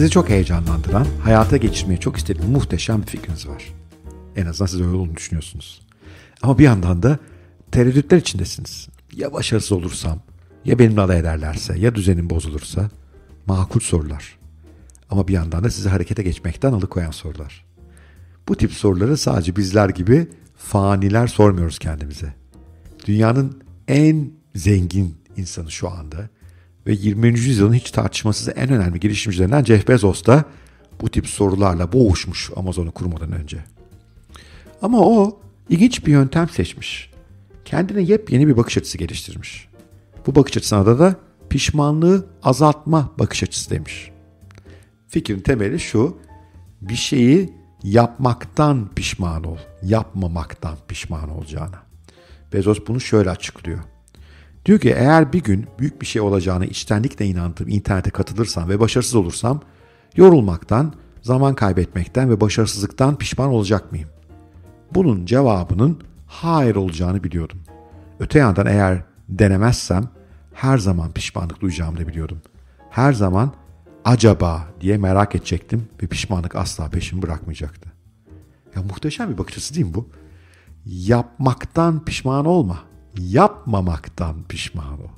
Sizi çok heyecanlandıran, hayata geçirmeyi çok istediğiniz muhteşem bir fikriniz var. En azından siz öyle olduğunu düşünüyorsunuz. Ama bir yandan da tereddütler içindesiniz. Ya başarısız olursam, ya benimle alay ederlerse, ya düzenim bozulursa. Makul sorular. Ama bir yandan da sizi harekete geçmekten alıkoyan sorular. Bu tip soruları sadece bizler gibi faniler sormuyoruz kendimize. Dünyanın en zengin insanı şu anda ve 20. yüzyılın hiç tartışmasız en önemli girişimcilerinden Jeff Bezos da bu tip sorularla boğuşmuş Amazon'u kurmadan önce. Ama o ilginç bir yöntem seçmiş. Kendine yepyeni bir bakış açısı geliştirmiş. Bu bakış açısına da da pişmanlığı azaltma bakış açısı demiş. Fikrin temeli şu, bir şeyi yapmaktan pişman ol, yapmamaktan pişman olacağına. Bezos bunu şöyle açıklıyor. Diyor ki eğer bir gün büyük bir şey olacağına içtenlikle inandığım internete katılırsam ve başarısız olursam yorulmaktan, zaman kaybetmekten ve başarısızlıktan pişman olacak mıyım? Bunun cevabının hayır olacağını biliyordum. Öte yandan eğer denemezsem her zaman pişmanlık duyacağımı da biliyordum. Her zaman acaba diye merak edecektim ve pişmanlık asla peşimi bırakmayacaktı. Ya muhteşem bir bakış açısı değil mi bu? Yapmaktan pişman olma. Yapmamaktan pişman ol.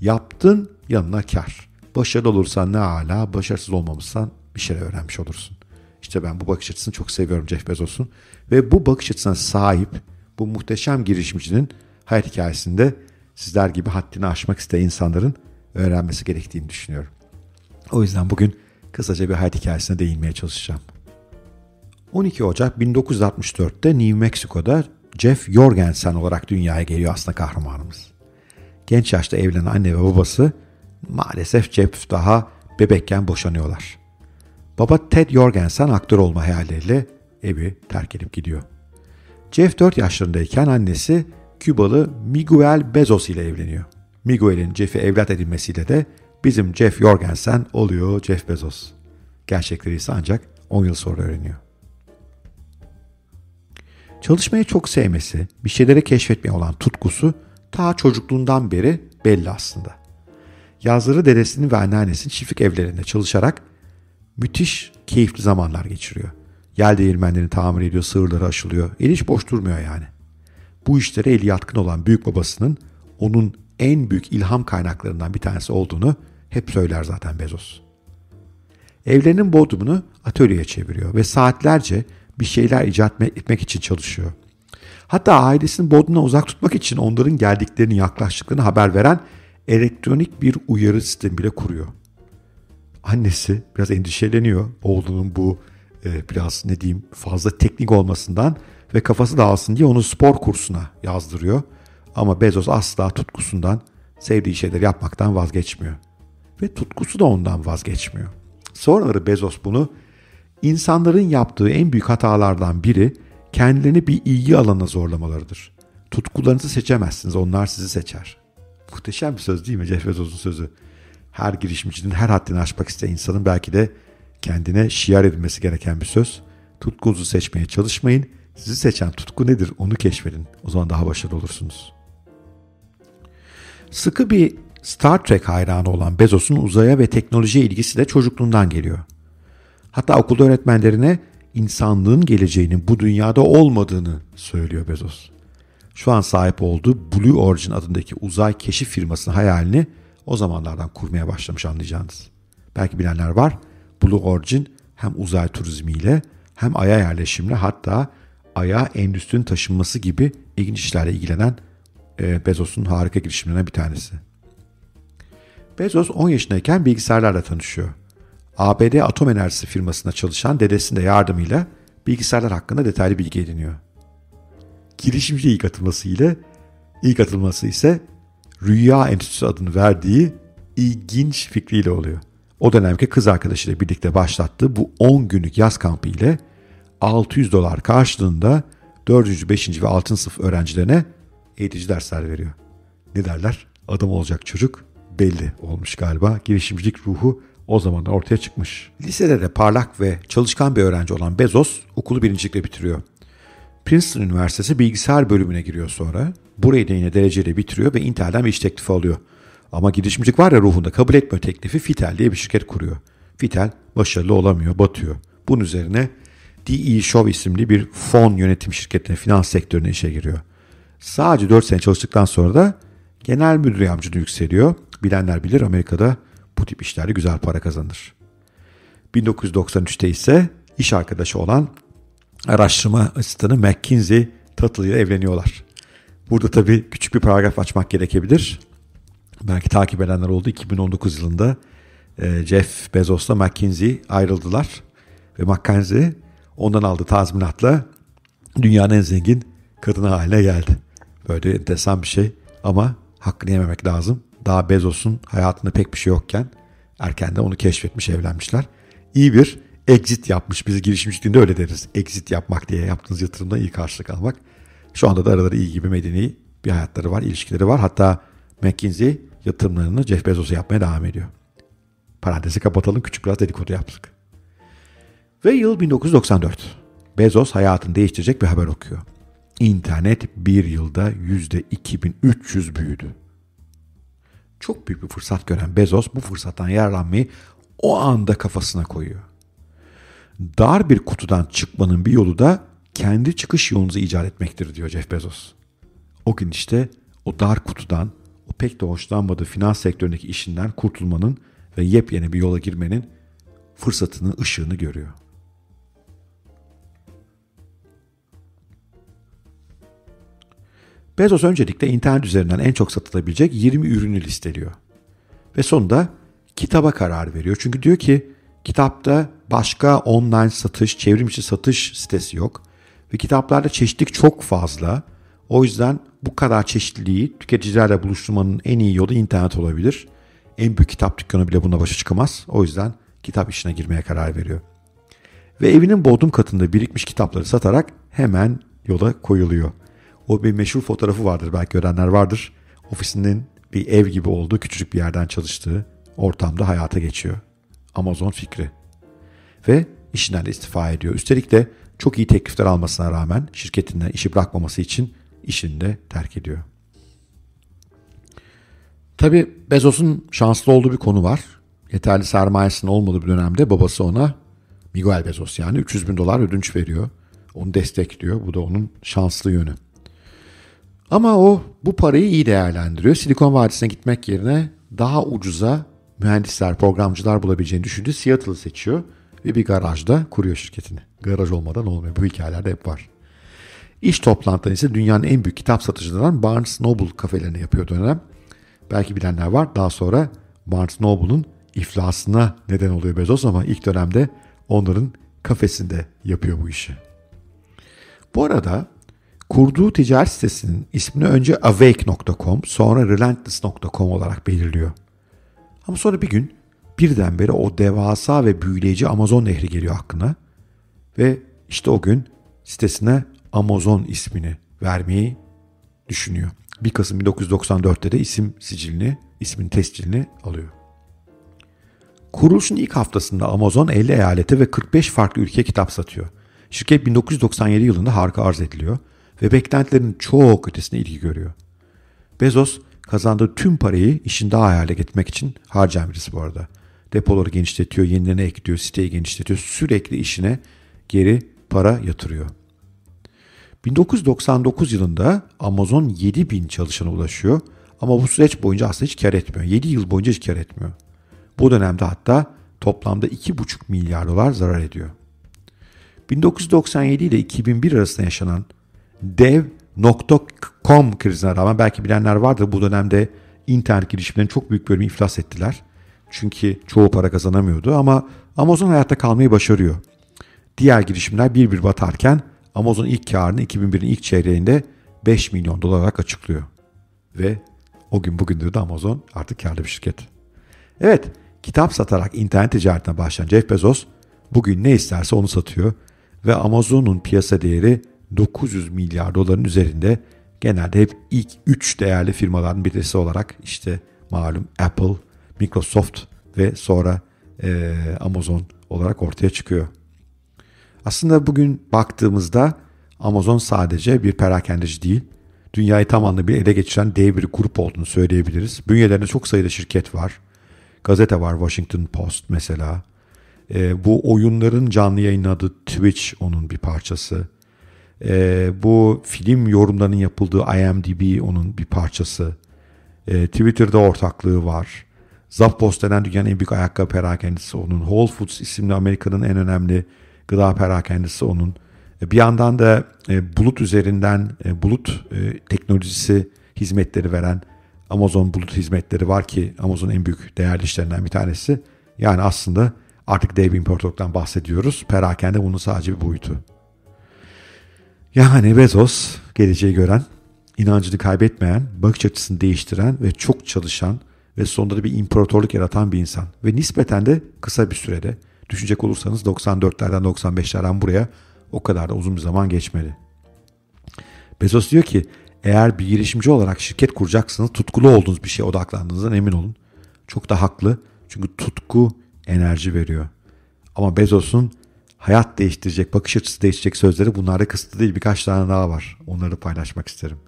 Yaptın yanına kar. Başarılı olursan ne ala, başarısız olmamışsan bir şeyler öğrenmiş olursun. İşte ben bu bakış açısını çok seviyorum Jeff Bezos'un. Ve bu bakış açısına sahip bu muhteşem girişimcinin hayat hikayesinde sizler gibi haddini aşmak isteyen insanların öğrenmesi gerektiğini düşünüyorum. O yüzden bugün kısaca bir hayat hikayesine değinmeye çalışacağım. 12 Ocak 1964'te New Mexico'da Jeff Jorgensen olarak dünyaya geliyor aslında kahramanımız. Genç yaşta evlenen anne ve babası maalesef Jeff daha bebekken boşanıyorlar. Baba Ted Jorgensen aktör olma hayalleriyle evi terk edip gidiyor. Jeff 4 yaşlarındayken annesi Kübalı Miguel Bezos ile evleniyor. Miguel'in Jeff'i evlat edinmesiyle de bizim Jeff Jorgensen oluyor Jeff Bezos. Gerçekleri ise ancak 10 yıl sonra öğreniyor. Çalışmayı çok sevmesi, bir şeyleri keşfetmeye olan tutkusu ta çocukluğundan beri belli aslında. Yazları dedesinin ve anneannesinin çiftlik evlerinde çalışarak müthiş keyifli zamanlar geçiriyor. Yel değirmenlerini tamir ediyor, sığırları aşılıyor. El hiç boş durmuyor yani. Bu işlere eli yatkın olan büyük babasının onun en büyük ilham kaynaklarından bir tanesi olduğunu hep söyler zaten Bezos. Evlerinin bodrumunu atölyeye çeviriyor ve saatlerce bir şeyler icat etmek için çalışıyor. Hatta ailesini bodrumdan uzak tutmak için onların geldiklerini, yaklaştıklarını haber veren elektronik bir uyarı sistemi bile kuruyor. Annesi biraz endişeleniyor oğlunun bu e, biraz ne diyeyim fazla teknik olmasından ve kafası dağılsın diye onu spor kursuna yazdırıyor. Ama Bezos asla tutkusundan, sevdiği şeyler yapmaktan vazgeçmiyor. Ve tutkusu da ondan vazgeçmiyor. Sonraları Bezos bunu insanların yaptığı en büyük hatalardan biri kendilerini bir ilgi alanına zorlamalarıdır. Tutkularınızı seçemezsiniz, onlar sizi seçer. Muhteşem bir söz değil mi Jeff Bezos'un sözü? Her girişimcinin her haddini aşmak isteyen insanın belki de kendine şiar edilmesi gereken bir söz. Tutkunuzu seçmeye çalışmayın. Sizi seçen tutku nedir onu keşfedin. O zaman daha başarılı olursunuz. Sıkı bir Star Trek hayranı olan Bezos'un uzaya ve teknolojiye ilgisi de çocukluğundan geliyor. Hatta okulda öğretmenlerine insanlığın geleceğinin bu dünyada olmadığını söylüyor Bezos. Şu an sahip olduğu Blue Origin adındaki uzay keşif firmasının hayalini o zamanlardan kurmaya başlamış anlayacağınız. Belki bilenler var. Blue Origin hem uzay turizmiyle hem aya yerleşimle hatta aya endüstrinin taşınması gibi ilginç işlerle ilgilenen e, Bezos'un harika girişimlerinden bir tanesi. Bezos 10 yaşındayken bilgisayarlarla tanışıyor. ABD atom enerjisi firmasında çalışan dedesinin de yardımıyla bilgisayarlar hakkında detaylı bilgi ediniyor. Girişimci ilk atılması ile ilk atılması ise Rüya Enstitüsü adını verdiği ilginç fikriyle oluyor. O dönemki kız arkadaşıyla birlikte başlattığı bu 10 günlük yaz kampı ile 600 dolar karşılığında 4. 5. ve 6. sınıf öğrencilerine eğitici dersler veriyor. Ne derler? Adam olacak çocuk belli olmuş galiba. Girişimcilik ruhu o zaman ortaya çıkmış. Lisede de parlak ve çalışkan bir öğrenci olan Bezos okulu birincilikle bitiriyor. Princeton Üniversitesi bilgisayar bölümüne giriyor sonra. Burayı da yine dereceyle bitiriyor ve Intel'den bir iş teklifi alıyor. Ama girişimcilik var ya ruhunda kabul etmiyor teklifi Fitel diye bir şirket kuruyor. Vitel başarılı olamıyor, batıyor. Bunun üzerine DE Show isimli bir fon yönetim şirketine, finans sektörüne işe giriyor. Sadece 4 sene çalıştıktan sonra da genel müdür yardımcılığı yükseliyor. Bilenler bilir Amerika'da bu tip işlerde güzel para kazanır. 1993'te ise iş arkadaşı olan araştırma asistanı McKinsey Tuttle ile evleniyorlar. Burada tabii küçük bir paragraf açmak gerekebilir. Belki takip edenler oldu. 2019 yılında e, Jeff Bezos'la McKinsey ayrıldılar. Ve McKinsey ondan aldığı tazminatla dünyanın en zengin kadını haline geldi. Böyle enteresan bir şey ama hakkını yememek lazım. Daha Bezos'un hayatında pek bir şey yokken erken de onu keşfetmiş evlenmişler. İyi bir exit yapmış. Biz girişimciliğinde öyle deriz. Exit yapmak diye yaptığınız yatırımda iyi karşılık almak. Şu anda da araları iyi gibi medeni bir hayatları var, ilişkileri var. Hatta McKinsey yatırımlarını Jeff Bezos'a yapmaya devam ediyor. Parantezi kapatalım küçük biraz dedikodu yaptık. Ve yıl 1994. Bezos hayatını değiştirecek bir haber okuyor. İnternet bir yılda yüzde 2300 büyüdü. Çok büyük bir fırsat gören Bezos bu fırsattan yararlanmayı o anda kafasına koyuyor. Dar bir kutudan çıkmanın bir yolu da kendi çıkış yolunuzu icat etmektir diyor Jeff Bezos. O gün işte o dar kutudan, o pek de hoşlanmadığı finans sektöründeki işinden kurtulmanın ve yepyeni bir yola girmenin fırsatını, ışığını görüyor. Bezos öncelikle internet üzerinden en çok satılabilecek 20 ürünü listeliyor. Ve sonunda kitaba karar veriyor. Çünkü diyor ki kitapta başka online satış, çevrimçi satış sitesi yok. Ve kitaplarda çeşitlilik çok fazla. O yüzden bu kadar çeşitliliği tüketicilerle buluşturmanın en iyi yolu internet olabilir. En büyük kitap dükkanı bile buna başa çıkamaz. O yüzden kitap işine girmeye karar veriyor. Ve evinin bodrum katında birikmiş kitapları satarak hemen yola koyuluyor. O bir meşhur fotoğrafı vardır belki görenler vardır. Ofisinin bir ev gibi olduğu küçücük bir yerden çalıştığı ortamda hayata geçiyor. Amazon fikri. Ve işinden de istifa ediyor. Üstelik de çok iyi teklifler almasına rağmen şirketinden işi bırakmaması için işini de terk ediyor. Tabi Bezos'un şanslı olduğu bir konu var. Yeterli sermayesinin olmadığı bir dönemde babası ona Miguel Bezos yani 300 bin dolar ödünç veriyor. Onu destekliyor. Bu da onun şanslı yönü. Ama o bu parayı iyi değerlendiriyor. Silikon Vadisi'ne gitmek yerine daha ucuza mühendisler, programcılar bulabileceğini düşündü. Seattle'ı seçiyor ve bir garajda kuruyor şirketini. Garaj olmadan olmuyor. Bu hikayelerde hep var. İş toplantıları ise dünyanın en büyük kitap satıcılarından Barnes Noble kafelerine yapıyor dönem. Belki bilenler var. Daha sonra Barnes Noble'un iflasına neden oluyor Bezos ama ilk dönemde onların kafesinde yapıyor bu işi. Bu arada kurduğu ticaret sitesinin ismini önce awake.com sonra relentless.com olarak belirliyor. Ama sonra bir gün birdenbire o devasa ve büyüleyici Amazon nehri geliyor aklına ve işte o gün sitesine Amazon ismini vermeyi düşünüyor. 1 Kasım 1994'te de isim sicilini, ismin tescilini alıyor. Kuruluşun ilk haftasında Amazon 50 eyalete ve 45 farklı ülkeye kitap satıyor. Şirket 1997 yılında harika arz ediliyor ve beklentilerin çok ötesine ilgi görüyor. Bezos kazandığı tüm parayı işin daha hayale getirmek için harcayan birisi bu arada. Depoları genişletiyor, yenilerini ekliyor, siteyi genişletiyor. Sürekli işine geri para yatırıyor. 1999 yılında Amazon 7 bin çalışana ulaşıyor ama bu süreç boyunca aslında hiç kar etmiyor. 7 yıl boyunca hiç kar etmiyor. Bu dönemde hatta toplamda 2,5 milyar dolar zarar ediyor. 1997 ile 2001 arasında yaşanan dev.com krizine rağmen belki bilenler vardır bu dönemde internet girişimlerinin çok büyük bölümü iflas ettiler. Çünkü çoğu para kazanamıyordu ama Amazon hayatta kalmayı başarıyor. Diğer girişimler bir bir batarken Amazon ilk karını 2001'in ilk çeyreğinde 5 milyon dolar olarak açıklıyor. Ve o gün bugündür de Amazon artık karlı bir şirket. Evet, kitap satarak internet ticaretine başlayan Jeff Bezos bugün ne isterse onu satıyor ve Amazon'un piyasa değeri 900 milyar doların üzerinde genelde hep ilk 3 değerli firmaların birisi olarak işte malum Apple, Microsoft ve sonra e, Amazon olarak ortaya çıkıyor. Aslında bugün baktığımızda Amazon sadece bir perakendeci değil, dünyayı tam anlamıyla ele geçiren dev bir grup olduğunu söyleyebiliriz. Bünyelerinde çok sayıda şirket var. Gazete var, Washington Post mesela. E, bu oyunların canlı yayınladığı Twitch onun bir parçası. E, bu film yorumlarının yapıldığı IMDb onun bir parçası. E, Twitter'da ortaklığı var. Zappos denen dünyanın en büyük ayakkabı perakendisi onun. Whole Foods isimli Amerika'nın en önemli gıda perakendisi onun. E, bir yandan da e, bulut üzerinden e, bulut e, teknolojisi hizmetleri veren Amazon bulut hizmetleri var ki Amazon en büyük değerli işlerinden bir tanesi. Yani aslında artık dev imparatorluktan bahsediyoruz. Perakende bunun sadece bir boyutu. Yani Bezos geleceği gören, inancını kaybetmeyen, bakış açısını değiştiren ve çok çalışan ve sonunda da bir imparatorluk yaratan bir insan. Ve nispeten de kısa bir sürede düşünecek olursanız 94'lerden 95'lerden buraya o kadar da uzun bir zaman geçmedi. Bezos diyor ki eğer bir girişimci olarak şirket kuracaksınız tutkulu olduğunuz bir şeye odaklandığınızdan emin olun. Çok da haklı çünkü tutku enerji veriyor. Ama Bezos'un hayat değiştirecek, bakış açısı değiştirecek sözleri bunlarda kısıtlı değil. Birkaç tane daha var. Onları paylaşmak isterim.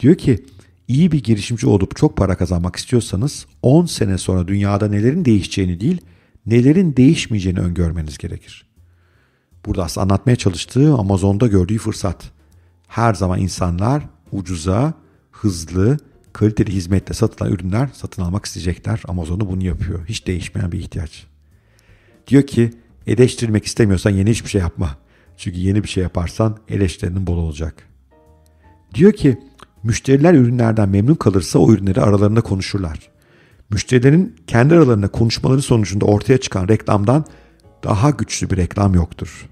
Diyor ki iyi bir girişimci olup çok para kazanmak istiyorsanız 10 sene sonra dünyada nelerin değişeceğini değil, nelerin değişmeyeceğini öngörmeniz gerekir. Burada aslında anlatmaya çalıştığı Amazon'da gördüğü fırsat. Her zaman insanlar ucuza, hızlı, kaliteli hizmetle satılan ürünler satın almak isteyecekler. Amazon'da bunu yapıyor. Hiç değişmeyen bir ihtiyaç. Diyor ki eleştirmek istemiyorsan yeni hiçbir şey yapma. Çünkü yeni bir şey yaparsan eleştirinin bol olacak. Diyor ki müşteriler ürünlerden memnun kalırsa o ürünleri aralarında konuşurlar. Müşterilerin kendi aralarında konuşmaları sonucunda ortaya çıkan reklamdan daha güçlü bir reklam yoktur.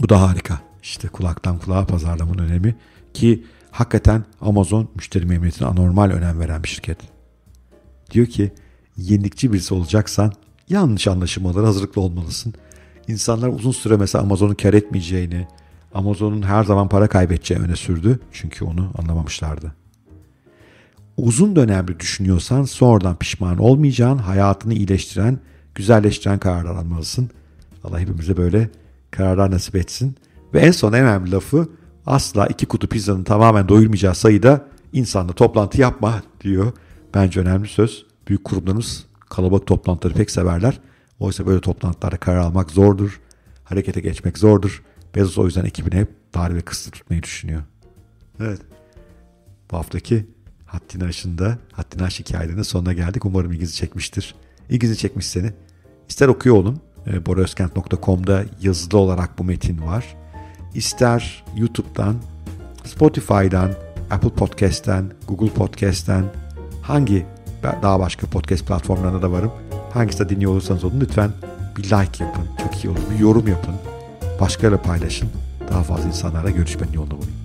Bu da harika. İşte kulaktan kulağa pazarlamanın önemi ki hakikaten Amazon müşteri memnuniyetine anormal önem veren bir şirket. Diyor ki yenilikçi birisi olacaksan yanlış anlaşılmalara hazırlıklı olmalısın. İnsanlar uzun süre mesela Amazon'un kar etmeyeceğini, Amazon'un her zaman para kaybedeceğini öne sürdü. Çünkü onu anlamamışlardı. Uzun dönemli düşünüyorsan sonradan pişman olmayacağın, hayatını iyileştiren, güzelleştiren kararlar almalısın. Allah hepimize böyle kararlar nasip etsin. Ve en son en önemli lafı asla iki kutu pizzanın tamamen doyurmayacağı sayıda insanla toplantı yapma diyor. Bence önemli söz. Büyük kurumlarımız kalabalık toplantıları pek severler. Oysa böyle toplantılarda karar almak zordur. Harekete geçmek zordur. Bezos o yüzden ekibini hep dar ve kısıtlı tutmayı düşünüyor. Evet. Bu haftaki Haddini Aşı'nda, Haddini Aş hikayelerinin sonuna geldik. Umarım ilginizi çekmiştir. İlginizi çekmiş seni. İster okuyor olun. E, boraözkent.com'da yazılı olarak bu metin var. İster YouTube'dan, Spotify'dan, Apple Podcast'ten, Google Podcast'ten hangi daha başka podcast platformlarında da varım. Hangisinde dinliyor olursanız olun lütfen bir like yapın. Çok iyi olur. Bir yorum yapın. Başkalarıyla paylaşın. Daha fazla insanlarla görüşmenin yolunu bulun.